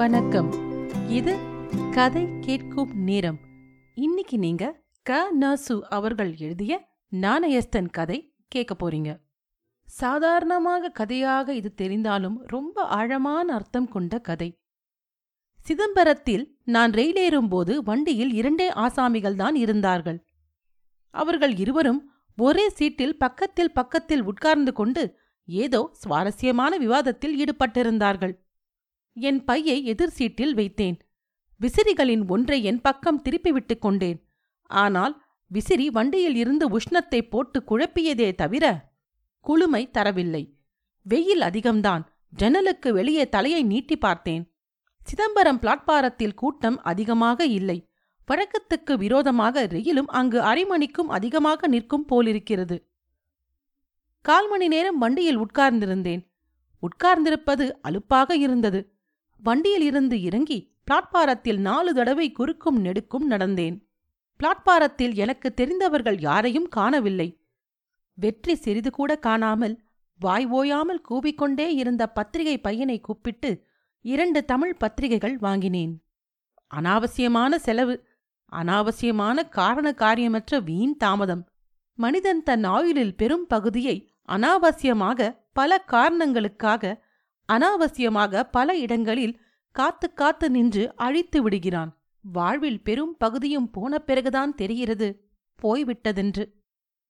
வணக்கம். இது கதை கேட்கும் நேரம். இன்னைக்கு நீங்க க. நசு அவர்கள் எழுதிய நாணயஸ்தன் கதை கேட்க போறீங்க. சாதாரணமாக கதையாக இது தெரிந்தாலும் ரொம்ப ஆழமான அர்த்தம் கொண்ட கதை. சிதம்பரத்தில் நான் ரயிலேறும்போது வண்டியில் இரண்டே ஆசாமிகள் தான் இருந்தார்கள். அவர்கள் இருவரும் ஒரே சீட்டில் பக்கத்தில் பக்கத்தில் உட்கார்ந்து கொண்டு ஏதோ சுவாரஸ்யமான விவாதத்தில் ஈடுபட்டிருந்தார்கள். என் பையை எதிர் சீட்டில் வைத்தேன். விசிறிகளின் ஒன்றை என் பக்கம் திருப்பிவிட்டுக் கொண்டேன். ஆனால் விசிறி வண்டியில் இருந்து உஷ்ணத்தை போட்டு குழப்பியதே தவிர குளுமை தரவில்லை. வெயில் அதிகம்தான். ஜன்னலுக்கு வெளியே தலையை நீட்டி பார்த்தேன். சிதம்பரம் பிளாட்பாரத்தில் கூட்டம் அதிகமாக இல்லை. வழக்கத்துக்கு விரோதமாக ரெயிலும் அங்கு அரை மணிக்கும் அதிகமாக நிற்கும் போலிருக்கிறது. கால் மணி நேரம் வண்டியில் உட்கார்ந்திருந்தேன். உட்கார்ந்திருப்பது அலுப்பாக இருந்தது. வண்டியில் இருந்து இறங்கி பிளாட்பாரத்தில் நாலு தடவை குறுக்கும் நெடுக்கும் நடந்தேன். பிளாட்பாரத்தில் எனக்கு தெரிந்தவர்கள் யாரையும் காணவில்லை. வெற்றி சிறிது கூட காணாமல் வாய் ஓயாமல் கூவிக்கொண்டே இருந்த பத்திரிகை பையனை கூப்பிட்டு இரண்டு தமிழ் பத்திரிகைகள் வாங்கினேன். அனாவசியமான செலவு அனாவசியமான காரண காரியமற்ற வீண் தாமதம். மனிதன் தன் ஆயுளில் பெரும் பகுதியை அனாவசியமாக பல காரணங்களுக்காக அனாவசியமாக பல இடங்களில் காத்து காத்து நின்று அழித்து விடுகிறான். வாழ்வில் பெரும் பகுதியும் போன பிறகுதான் தெரிகிறது போய்விட்டதென்று.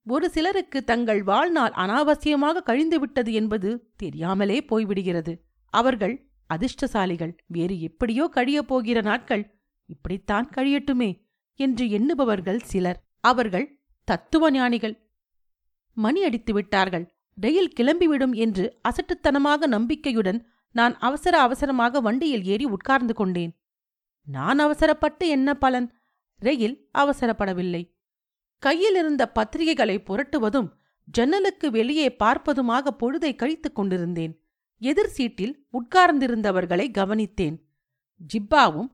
ஒரு சிலருக்கு தங்கள் வாழ்நாள் அனாவசியமாக கழிந்துவிட்டது என்பது தெரியாமலே போய்விடுகிறது. அவர்கள் அதிர்ஷ்டசாலிகள் வேறு எப்படியோ கழியப் போகிற நாட்கள் இப்படித்தான் கழியட்டுமே என்று எண்ணுபவர்கள் சிலர். அவர்கள் தத்துவ ஞானிகள் மணி அடித்து விட்டார்கள். ரயில் கிளம்பிவிடும் என்று அசட்டுத்தனமாக நம்பிக்கையுடன் நான் அவசர அவசரமாக வண்டியில் ஏறி உட்கார்ந்து கொண்டேன். நான் அவசரப்பட்டு என்ன பலன்? ரயில் அவசரப்படவில்லை. கையில் இருந்த பத்திரிகைகளை புரட்டுவதும் ஜன்னலுக்கு வெளியே பார்ப்பதுமாக பொழுதை கழித்துக் கொண்டிருந்தேன். எதிர் சீட்டில் உட்கார்ந்திருந்தவர்களை கவனித்தேன். ஜிப்பாவும்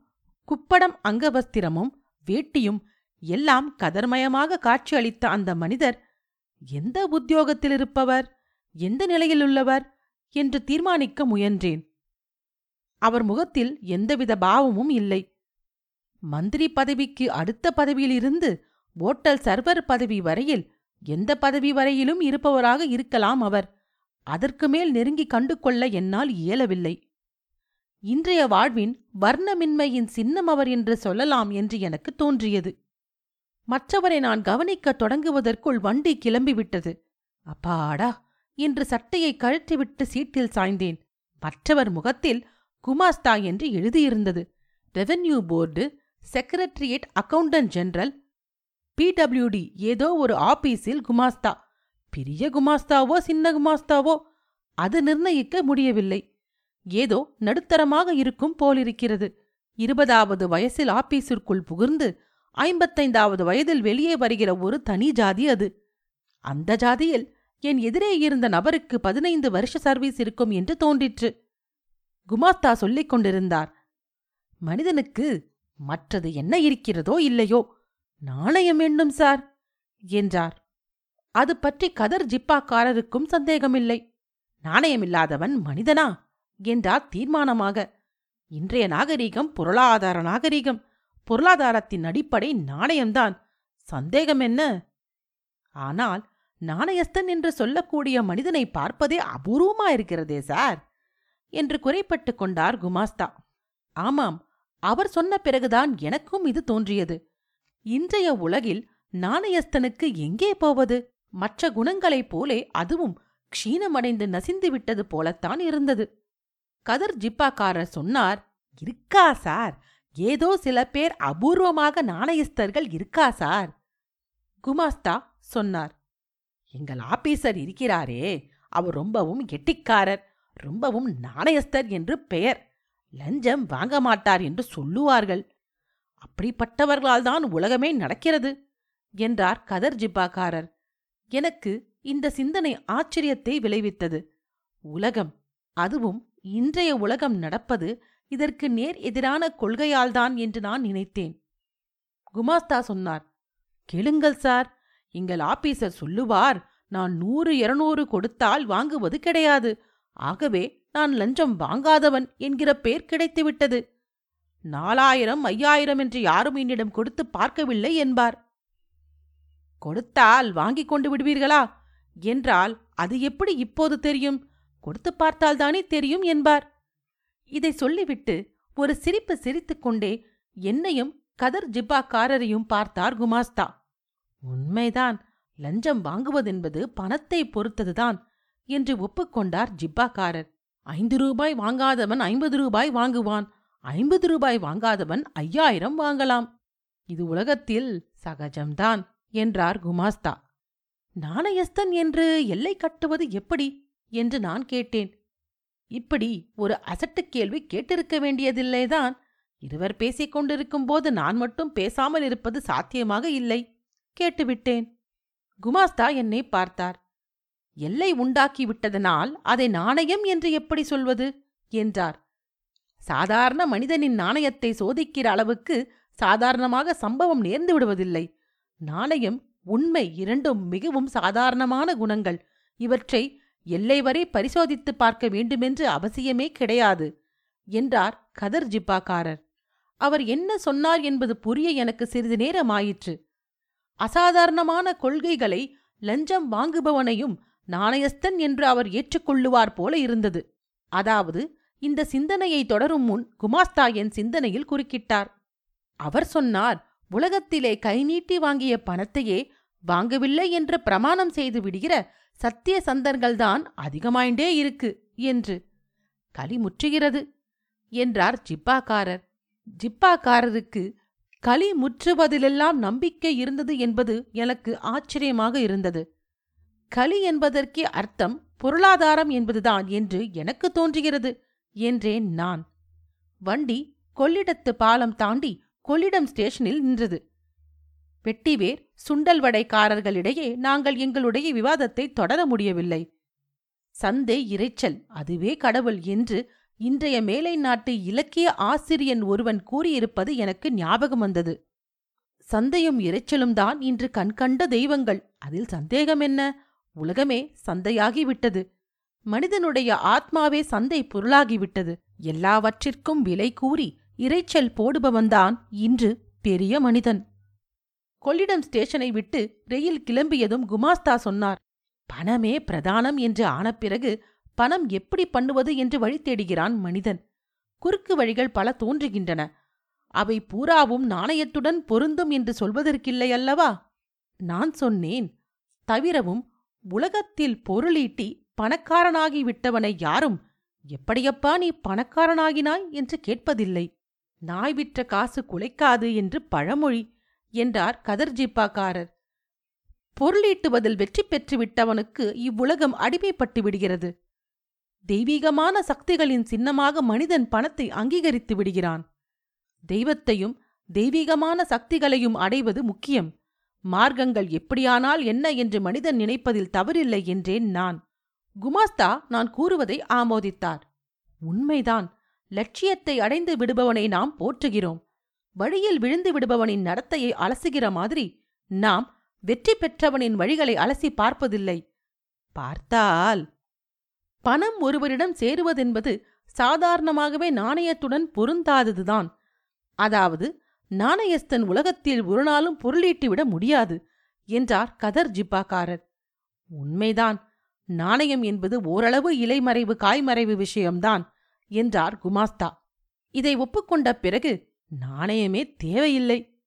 குப்படம் அங்கவஸ்திரமும் வேட்டியும் எல்லாம் கதர்மயமாக காட்சியளித்த அந்த மனிதர் எந்த உத்தியோகத்தில் இருப்பவர் எந்த நிலையிலுள்ளவர்? என்று தீர்மானிக்க முயன்றேன். அவர் முகத்தில் எந்தவித பாவமும் இல்லை. மந்திரி பதவிக்கு அடுத்த பதவியிலிருந்து ஓட்டல் சர்வர் பதவி வரையில் எந்த பதவி வரையிலும் இருப்பவராக இருக்கலாம் அவர். அதற்கு மேல் நெருங்கி கண்டு கொள்ள என்னால் இயலவில்லை. இன்றைய வாழ்வின் வர்ணமின்மையின் சின்னம் அவர் என்று சொல்லலாம் என்று எனக்கு தோன்றியது. மற்றவரை நான் கவனிக்கத் தொடங்குவதற்குள் வண்டி கிளம்பிவிட்டது. அப்பாடா! இன்று சட்டையை கழற்றிவிட்டு சீட்டில் சாய்ந்தேன். மற்றவர் முகத்தில் குமாஸ்தா என்று எழுதியிருந்தது. Revenue board secretariat accountant general PWD ஏதோ ஒரு ஆபீஸில் குமாஸ்தா. பெரிய குமாஸ்தாவோ சின்ன குமாஸ்தாவோ அது நிர்ணயிக்க முடியவில்லை. ஏதோ நடுத்தரமாக இருக்கும் போலிருக்கிறது. இருபதாவது வயசில் ஆபீஸிற்குள் புகுந்து ஐம்பத்தைந்தாவது வயதில் வெளியே வருகிற ஒரு தனி ஜாதி அது. அந்த ஜாதியில் என் எதிரே இருந்த நபருக்கு பதினைந்து வருஷ சர்வீஸ் இருக்கும் என்று தோன்றிற்று. குமாஸ்தா சொல்லிக் கொண்டிருந்தார் மனிதனுக்கு மற்றது என்ன இருக்கிறதோ இல்லையோ நாணயம் வேண்டும் சார் என்றார். அது பற்றி கதர் ஜிப்பாக்காரருக்கும் சந்தேகமில்லை. நாணயமில்லாதவன் மனிதனா? என்றார் தீர்மானமாக. இன்றைய நாகரீகம் பொருளாதார நாகரீகம். பொருளாதாரத்தின் அடிப்படை நாணயம்தான். சந்தேகம் என்ன? ஆனால் நாணயஸ்தன் என்று சொல்லக்கூடிய மனிதனை பார்ப்பதே அபூர்வமாயிருக்கிறதே சார்! என்று குறைப்பட்டு கொண்டார் குமாஸ்தா. ஆமாம் அவர் சொன்ன பிறகுதான் எனக்கும் இது தோன்றியது. இன்றைய உலகில் நாணயஸ்தனுக்கு எங்கே போவது? மற்ற குணங்களைப் போலே அதுவும் க்ஷீணமடைந்து நசிந்து விட்டது போலத்தான் இருந்தது. கதர் ஜிப்பாக்காரர் சொன்னார் இருக்கா சார்! ஏதோ சில பேர் அபூர்வமாக நாணயஸ்தர்கள் இருக்கா சார்? குமாஸ்தா சொன்னார் எங்கள் ஆபீசர் இருக்கிறாரே அவர் ரொம்பவும் கெட்டிக்காரர் ரொம்பவும் நாணயஸ்தர் என்று பெயர். லஞ்சம் வாங்க மாட்டார் என்று சொல்லுவார்கள். அப்படிப்பட்டவர்களால் தான் உலகமே நடக்கிறது என்றார் கதர் ஜிப்பாக்காரர். எனக்கு இந்த சிந்தனை ஆச்சரியத்தை விளைவித்தது. உலகம் அதுவும் இன்றைய உலகம் நடப்பது இதற்கு நேர் எதிரான கொள்கையால்தான் என்று நான் நினைத்தேன். குமாஸ்தா சொன்னார் கேளுங்கள் சார் எங்கள் ஆபீசர் சொல்லுவார் நான் நூறு இருநூறு கொடுத்தால் வாங்குவது கிடையாது. ஆகவே நான் லஞ்சம் வாங்காதவன் என்கிற பேர் கிடைத்துவிட்டது. நாலாயிரம் ஐயாயிரம் என்று யாரும் என்னிடம் கொடுத்து பார்க்கவில்லை என்பார். கொடுத்தால் வாங்கிக் கொண்டு விடுவீர்களா? என்றால் அது எப்படி இப்போது தெரியும்? கொடுத்து பார்த்தால்தானே தெரியும் என்பார். இதை சொல்லிவிட்டு ஒரு சிரிப்பு சிரித்துக்கொண்டே என்னையும் கதர் ஜிப்பாக்காரரையும் பார்த்தார் குமாஸ்தா. உண்மைதான். லஞ்சம் வாங்குவதென்பது பணத்தை பொறுத்ததுதான் என்று ஒப்புக்கொண்டார் ஜிப்பாக்காரர். ஐந்து ரூபாய் வாங்காதவன் ஐம்பது ரூபாய் வாங்குவான். ஐம்பது ரூபாய் வாங்காதவன் ஐயாயிரம் வாங்கலாம். இது உலகத்தில் சகஜம்தான் என்றார் குமாஸ்தா. நாணயஸ்தன் என்று எல்லை கட்டுவது எப்படி என்று நான் கேட்டேன். இப்படி ஒரு அசட்டுக் கேள்வி கேட்டிருக்க வேண்டியதில்லைதான். இருவர் பேசிக் கொண்டிருக்கும் போது நான் மட்டும் பேசாமல் இருப்பது சாத்தியமாக இல்லை. கேட்டுவிட்டேன். குமாஸ்தா என்னை பார்த்தார். எல்லை உண்டாக்கி விட்டதனால் அதை நாணயம் என்று எப்படி சொல்வது? என்றார். சாதாரண மனிதனின் நாணயத்தை சோதிக்கிற அளவுக்கு சாதாரணமாக சம்பவம் நேர்ந்து விடுவதில்லை. நாணயம் உண்மை இரண்டும் மிகவும் சாதாரணமான குணங்கள். இவற்றை எல்லை வரை பரிசோதித்து பார்க்க வேண்டுமென்று அவசியமே கிடையாது என்றார் கதர் ஜிப்பாக்காரர் அவர் என்ன சொன்னார் என்பது புரிய எனக்கு சிறிது நேரம் ஆயிற்று அசாதாரணமான கொள்கைகளை லஞ்சம் வாங்குபவனையும் நாணயஸ்தன் என்று அவர் ஏற்றுக்கொள்ளுவார் போல இருந்தது. அதாவது இந்த சிந்தனையை தொடரும் முன் குமாஸ்தா என் சிந்தனையில் குறுக்கிட்டார். அவர் சொன்னார் உலகத்திலே கை நீட்டி வாங்கிய பணத்தையே வாங்கவில்லை என்று பிரமாணம் செய்து விடுகிற சத்திய சந்தர்கள்தான் அதிகமாயிண்டே இருக்கு என்று. களி முற்றுகிறது என்றார் ஜிப்பாக்காரர். ஜிப்பாக்காரருக்கு களி முற்றுவதிலெல்லாம் நம்பிக்கை இருந்தது என்பது எனக்கு ஆச்சரியமாக இருந்தது. களி என்பதற்கே அர்த்தம் பொருளாதாரம் என்பதுதான் என்று எனக்கு தோன்றுகிறது என்றேன் நான். வண்டி கொள்ளிடத்து பாலம் தாண்டி கொள்ளிடம் ஸ்டேஷனில் நின்றது. வெட்டிவேர் சுண்டல் வடைக்காரர்களிடையே நாங்கள் எங்களுடைய விவாதத்தை தொடர முடியவில்லை. சந்தை இரைச்சல் அதுவே கடவுள் என்று இன்றைய மேலை நாட்டு இலக்கிய ஆசிரியன் ஒருவன் கூறியிருப்பது எனக்கு ஞாபகம் வந்தது. சந்தையும் இறைச்சலும் தான் இன்று கண்கண்ட தெய்வங்கள். அதில் சந்தேகம் என்ன? உலகமே சந்தையாகிவிட்டது. மனிதனுடைய ஆத்மாவே சந்தை பொருளாகிவிட்டது. எல்லாவற்றிற்கும் விலை கூறி இரைச்சல் போடுபவன்தான் இன்று பெரிய மனிதன். கொள்ளிடம் ஸ்டேஷனை விட்டு ரெயில் கிளம்பியதும் குமாஸ்தா சொன்னார் பணமே பிரதானம் என்று ஆன பிறகு பணம் எப்படி பண்ணுவது என்று வழி தேடுகிறான் மனிதன். குறுக்கு வழிகள் பல தோன்றுகின்றன. அவை பூராவும் நாணயத்துடன் பொருந்தும் என்று சொல்வதற்கில்லை அல்லவா? நான் சொன்னேன். தவிரவும் உலகத்தில் பொருளீட்டி பணக்காரனாகி விட்டவனை யாரும் எப்படியப்பா நீ பணக்காரனாகினாய் என்று கேட்பதில்லை. நாய் விற்ற காசு குலைக்காது என்று பழமொழி என்றார் கதர்ஜிப்பாக்காரர். பொருளீட்டுவதில் வெற்றி பெற்று விட்டவனுக்கு இவ்வுலகம் அடிமைப்பட்டு விடுகிறது. தெய்வீகமான சக்திகளின் சின்னமாக மனிதன் பணத்தை அங்கீகரித்து விடுகிறான். தெய்வத்தையும் தெய்வீகமான சக்திகளையும் அடைவது முக்கியம். மார்க்கங்கள் எப்படியானால் என்ன என்று மனிதன் நினைப்பதில் தவறில்லை என்றேன் நான். குமாஸ்தா நான் கூறுவதை ஆமோதித்தார். உண்மைதான். லட்சியத்தை அடைந்து விடுபவனை நாம் போற்றுகிறோம். வழியில் விழுந்து விடுபவனின் நடத்தையை அலசுகிற மாதிரி நாம் வெற்றி பெற்றவனின் வழிகளை அலசி பார்ப்பதில்லை. பார்த்தால் பணம் ஒருவரிடம் சேருவதென்பது சாதாரணமாகவே நாணயத்துடன் பொருந்தாததுதான். அதாவது நாணயஸ்தன் உலகத்தில் ஒரு நாளும் பொருளீட்டுவிட முடியாது என்றார் கதர் ஜிப்பாக்காரர். உண்மைதான் நாணயம் என்பது ஓரளவு இலைமறைவு காய்மறைவு விஷயம்தான் என்றார் குமாஸ்தா. இதை ஒப்புக்கொண்ட பிறகு நாணயமே தேவையில்லை.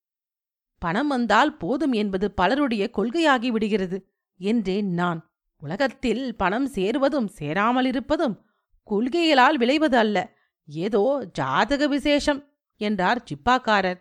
பணம் வந்தால் போதும் என்பது பலருடைய கொள்கையாகி விடுகிறது என்றேன் நான். உலகத்தில் பணம் சேருவதும் சேராமலிருப்பதும் கொள்கைகளால் விளைவது அல்ல. ஏதோ ஜாதக விசேஷம் என்றார் ஜிப்பாக்காரர்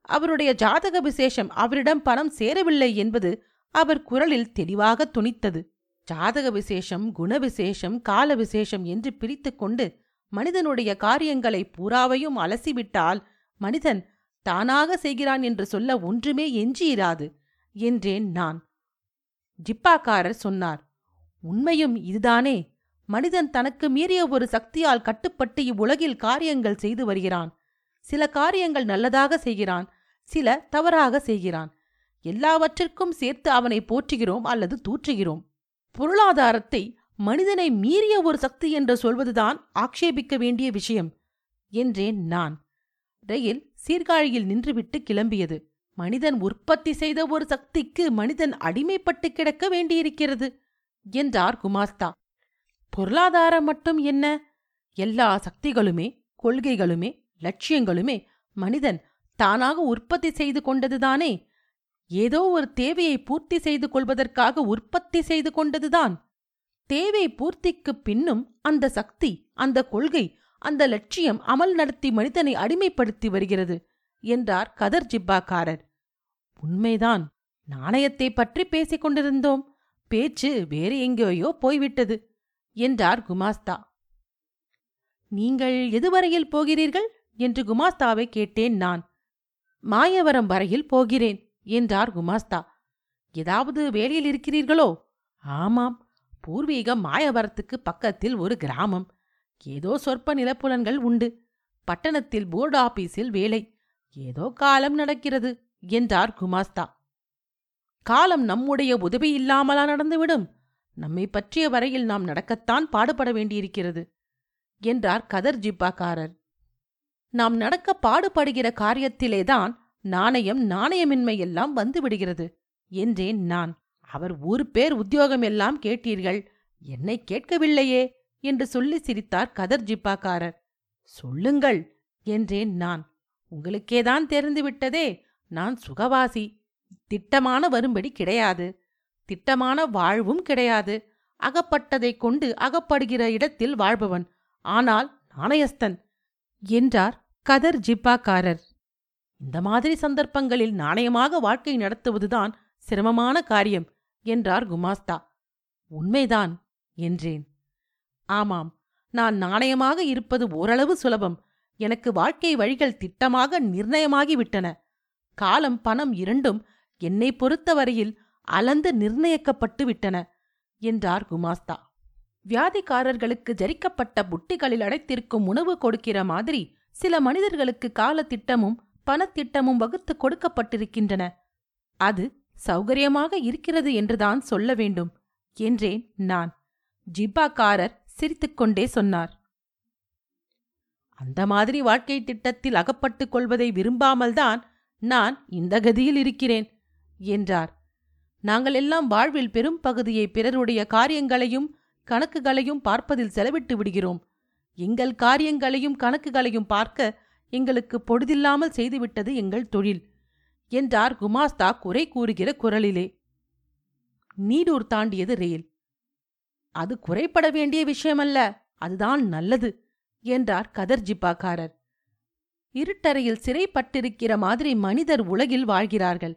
அவருடைய ஜாதக விசேஷம் அவரிடம் பணம் சேரவில்லை என்பது அவர் குரலில் தெளிவாக துணித்தது. ஜாதக விசேஷம் குணவிசேஷம் கால விசேஷம் என்று பிரித்துக் கொண்டு மனிதனுடைய காரியங்களை பூராவையும் அலசிவிட்டால் மனிதன் தானாக செய்கிறான் என்று சொல்ல ஒன்றுமே எஞ்சியிராது என்றேன் நான். ஜிப்பாக்காரர் சொன்னார் உண்மையும் இதுதானே. மனிதன் தனக்கு மீறிய ஒரு சக்தியால் கட்டுப்பட்டு இவ்வுலகில் காரியங்கள் செய்து வருகிறான். சில காரியங்கள் நல்லதாக செய்கிறான் சில தவறாக செய்கிறான். எல்லாவற்றிற்கும் சேர்த்து அவனை போற்றுகிறோம் அல்லது தூற்றுகிறோம். பொருளாதாரத்தை மனிதனை மீறிய ஒரு சக்தி என்று சொல்வதுதான் ஆக்ஷேபிக்க வேண்டிய விஷயம் என்றேன் நான். ரயில் சீர்காழியில் நின்றுவிட்டு கிளம்பியது. மனிதன் உற்பத்தி செய்த ஒரு சக்திக்கு மனிதன் அடிமைப்பட்டு கிடக்க வேண்டியிருக்கிறது. என்றார் குமாஸ்தா பொருளாதாரம் மட்டும் என்ன? எல்லா சக்திகளுமே கொள்கைகளுமே லட்சியங்களுமே மனிதன் தானாக உற்பத்தி செய்து கொண்டதுதானே? ஏதோ ஒரு தேவையை பூர்த்தி செய்து கொள்வதற்காக உற்பத்தி செய்து கொண்டதுதான். தேவை பூர்த்திக்குப் பின்னும் அந்த சக்தி அந்த கொள்கை அந்த லட்சியம் அமல் நடத்தி மனிதனை அடிமைப்படுத்தி வருகிறது என்றார் கதர் ஜிப்பாக்காரர். உண்மைதான். நாணயத்தை பற்றி பேசிக் கொண்டிருந்தோம். பேச்சு வேறு எங்கேயோ போய்விட்டது என்றார் குமாஸ்தா. நீங்கள் எதுவரையில் போகிறீர்கள்? என்று குமாஸ்தாவை கேட்டேன் நான். மாயவரம் வரையில் போகிறேன் என்றார் குமாஸ்தா. ஏதாவது வேலையில் இருக்கிறீர்களோ? ஆமாம் பூர்வீக மாயவரத்துக்கு பக்கத்தில் ஒரு கிராமம். ஏதோ சொற்ப நிலப்புலன்கள் உண்டு. பட்டணத்தில் போர்டு ஆபீஸில் வேலை. ஏதோ காலம் நடக்கிறது என்றார் குமாஸ்தா. காலம் நம்முடைய உதவி இல்லாமலா நடந்துவிடும்? நம்மை பற்றிய வரையில் நாம் நடக்கத்தான் பாடுபட வேண்டியிருக்கிறது என்றார் கதர் ஜிப்பாக்காரர். நாம் நடக்க பாடுபடுகிற காரியத்திலேதான் நாணயம் நாணயமின்மை எல்லாம் என்றேன் நான். அவர் ஒரு பேர் உத்தியோகம் எல்லாம் கேட்டீர்கள் என்னை கேட்கவில்லையே என்று சொல்லி சிரித்தார் கதர் ஜிப்பாக்காரர். சொல்லுங்கள் என்றேன் நான். உங்களுக்கேதான் தெரிந்துவிட்டதே நான் சுகவாசி திட்டமான வரும்படி கிடையாது. திட்டமான வாழ்வும் கிடையாது. அகப்பட்டதைக் கொண்டு அகப்படுகிற இடத்தில் வாழ்பவன். ஆனால் நாணயஸ்தன் என்றார் கதர் ஜிப்பாக்காரர். இந்த மாதிரி சந்தர்ப்பங்களில் நாணயமாக வாழ்க்கை நடத்துவதுதான் சிரமமான காரியம் என்றார் குமாஸ்தா. உண்மைதான் என்றேன். ஆமாம் நான் நாணயமாக இருப்பது ஓரளவு சுலபம். எனக்கு வாழ்க்கை வழிகள் திட்டமாக நிர்ணயமாகிவிட்டன. காலம் பணம் இரண்டும் என்னை பொறுத்தவரையில் அலந்து நிர்ணயிக்கப்பட்டு விட்டன என்றார் குமாஸ்தா. வியாதிக்காரர்களுக்கு ஜரிக்கப்பட்ட புட்டிகளில் அடைத்திருக்கும் உணவு கொடுக்கிற மாதிரி சில மனிதர்களுக்கு காலத்திட்டமும் பணத்திட்டமும் வகுத்து கொடுக்கப்பட்டிருக்கின்றன. அது சௌகரியமாக இருக்கிறது என்றுதான் சொல்ல வேண்டும் என்றேன் நான் ஜிப்பாக்காரர் சிரித்துக்கொண்டே சொன்னார். அந்த மாதிரி வாழ்க்கை திட்டத்தில் அகப்பட்டுக் கொள்வதை விரும்பாமல்தான் நான் இந்த கதியில் இருக்கிறேன் என்றார். நாங்கள் எல்லாம் வாழ்வில் பெரும் பகுதியை பிறருடைய காரியங்களையும் கணக்குகளையும் பார்ப்பதில் செலவிட்டு விடுகிறோம். எங்கள் காரியங்களையும் கணக்குகளையும் பார்க்க எங்களுக்கு பொழுதில்லாமல் செய்துவிட்டது எங்கள் தொழில் என்றார் குமாஸ்தா குறை கூறுகிற குரலிலே. நீடூர் தாண்டியது ரயில். அது குறைப்பட வேண்டிய விஷயமல்ல அதுதான் நல்லது என்றார் கதர்ஜிப்பாக்காரர் இருட்டறையில் சிறைப்பட்டிருக்கிற மாதிரி மனிதர் உலகில் வாழ்கிறார்கள்.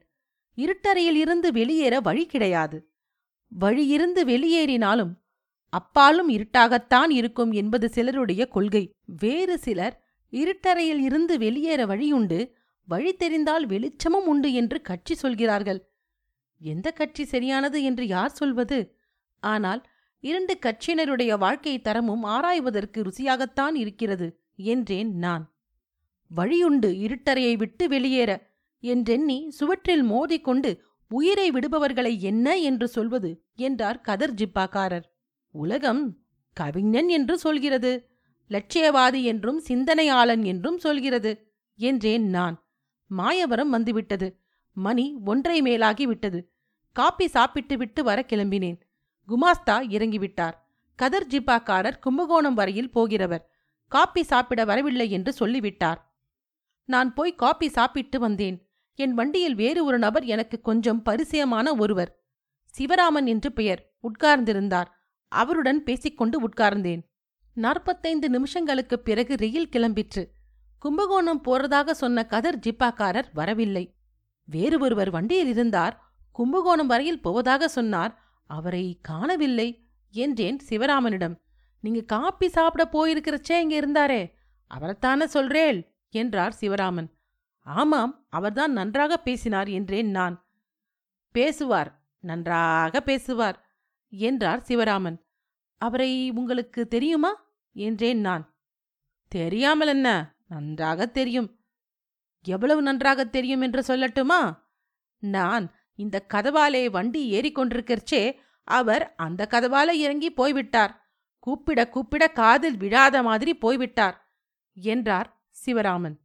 இருட்டறையில் இருந்து வெளியேற வழி கிடையாது. வழியிருந்து வெளியேறினாலும் அப்பாலும் இருட்டாகத்தான் இருக்கும் என்பது சிலருடைய கொள்கை. வேறு சிலர் இருட்டறையில் இருந்து வெளியேற வழியுண்டு வழி தெரிந்தால் வெளிச்சமும் உண்டு என்று கட்சி சொல்கிறார்கள். எந்த கட்சி சரியானது என்று யார் சொல்வது? ஆனால் இரண்டு கட்சியினருடைய வாழ்க்கை தரமும் ஆராய்வதற்கு ருசியாகத்தான் இருக்கிறது என்றேன் நான். வழியுண்டு இருட்டறையை விட்டு வெளியேற என்றெண்ணி சுவற்றில் மோதிக்கொண்டு உயிரை விடுபவர்களை என்ன என்று சொல்வது? என்றார் கதர் ஜிப்பாக்காரர். உலகம் கவிஞன் என்று சொல்கிறது லட்சியவாதி என்றும் சிந்தனையாளன் என்றும் சொல்கிறது என்றேன் நான். மாயவரம் வந்துவிட்டது. மணி ஒன்றை மேலாகி விட்டது. காப்பி சாப்பிட்டு விட்டு வர கிளம்பினேன். குமாஸ்தா இறங்கிவிட்டார். கதர் ஜிப்பாக்காரர் கும்பகோணம் வரையில் போகிறவர். காப்பி சாப்பிட வரவில்லை என்று சொல்லிவிட்டார். நான் போய் காப்பி சாப்பிட்டு வந்தேன். என் வண்டியில் வேறு ஒரு நபர் எனக்கு கொஞ்சம் பரிசயமான ஒருவர். சிவராமன் என்று பெயர். உட்கார்ந்திருந்தார். அவருடன் பேசிக்கொண்டு உட்கார்ந்தேன். நாற்பத்தைந்து நிமிஷங்களுக்குப் பிறகு ரயில் கிளம்பிற்று. கும்பகோணம் போறதாக சொன்ன கதர் ஜிப்பாக்காரர் வரவில்லை. வேறு ஒருவர் வண்டியில் இருந்தார். கும்பகோணம் வரையில் போவதாக சொன்னார். அவரை காணவில்லை என்றேன் சிவராமனிடம். நீங்க காப்பி சாப்பிட போயிருக்கிறச்சே இங்க இருந்தாரே. அவரைத்தானே சொல்றேள்? என்றார் சிவராமன். ஆமாம் அவர்தான் நன்றாக பேசினார் என்றேன் நான். பேசுவார் நன்றாக பேசுவார் என்றார் சிவராமன். அவரை உங்களுக்கு தெரியுமா? என்றேன் நான். தெரியாமல் என்ன? நன்றாக தெரியும். எவ்வளவு நன்றாக தெரியும் என்று சொல்லட்டுமா? நான் இந்த கதவாலே வண்டி ஏறிக்கொண்டிருக்கிறச்சே அவர் அந்த கதவால இறங்கி போய்விட்டார். கூப்பிட கூப்பிட காதில் விழாத மாதிரி போய்விட்டார் என்றார் சிவராமன்.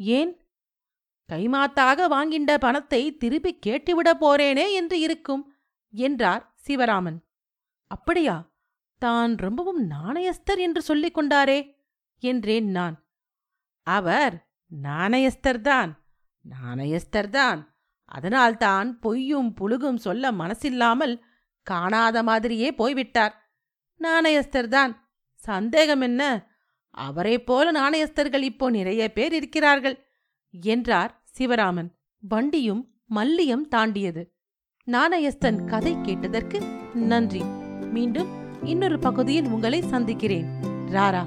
ஏன்? கைமாத்தாக வாங்கிண்ட பணத்தை திருப்பி கேட்டுவிடப் போறேனே என்று இருக்கும் என்றார் சிவராமன். அப்படியா? தான் ரொம்பவும் நாணயஸ்தர் என்று சொல்லிக் கொண்டாரே என்றேன் நான். அவர் நாணயஸ்தர்தான் நாணயஸ்தர்தான் அதனால்தான் பொய்யும் புழுகும் சொல்ல மனசில்லாமல் காணாத மாதிரியே போய்விட்டார். நாணயஸ்தர்தான் சந்தேகம் என்ன? அவரைப் போல நாணயஸ்தர்கள் இப்போ நிறைய பேர் இருக்கிறார்கள் என்றார் சிவராமன். வண்டியும் மல்லியம் தாண்டியது. நாணயஸ்தன் கதை கேட்டதற்கு நன்றி. மீண்டும் இன்னொரு பகுதியில் உங்களை சந்திக்கிறேன். ராரா.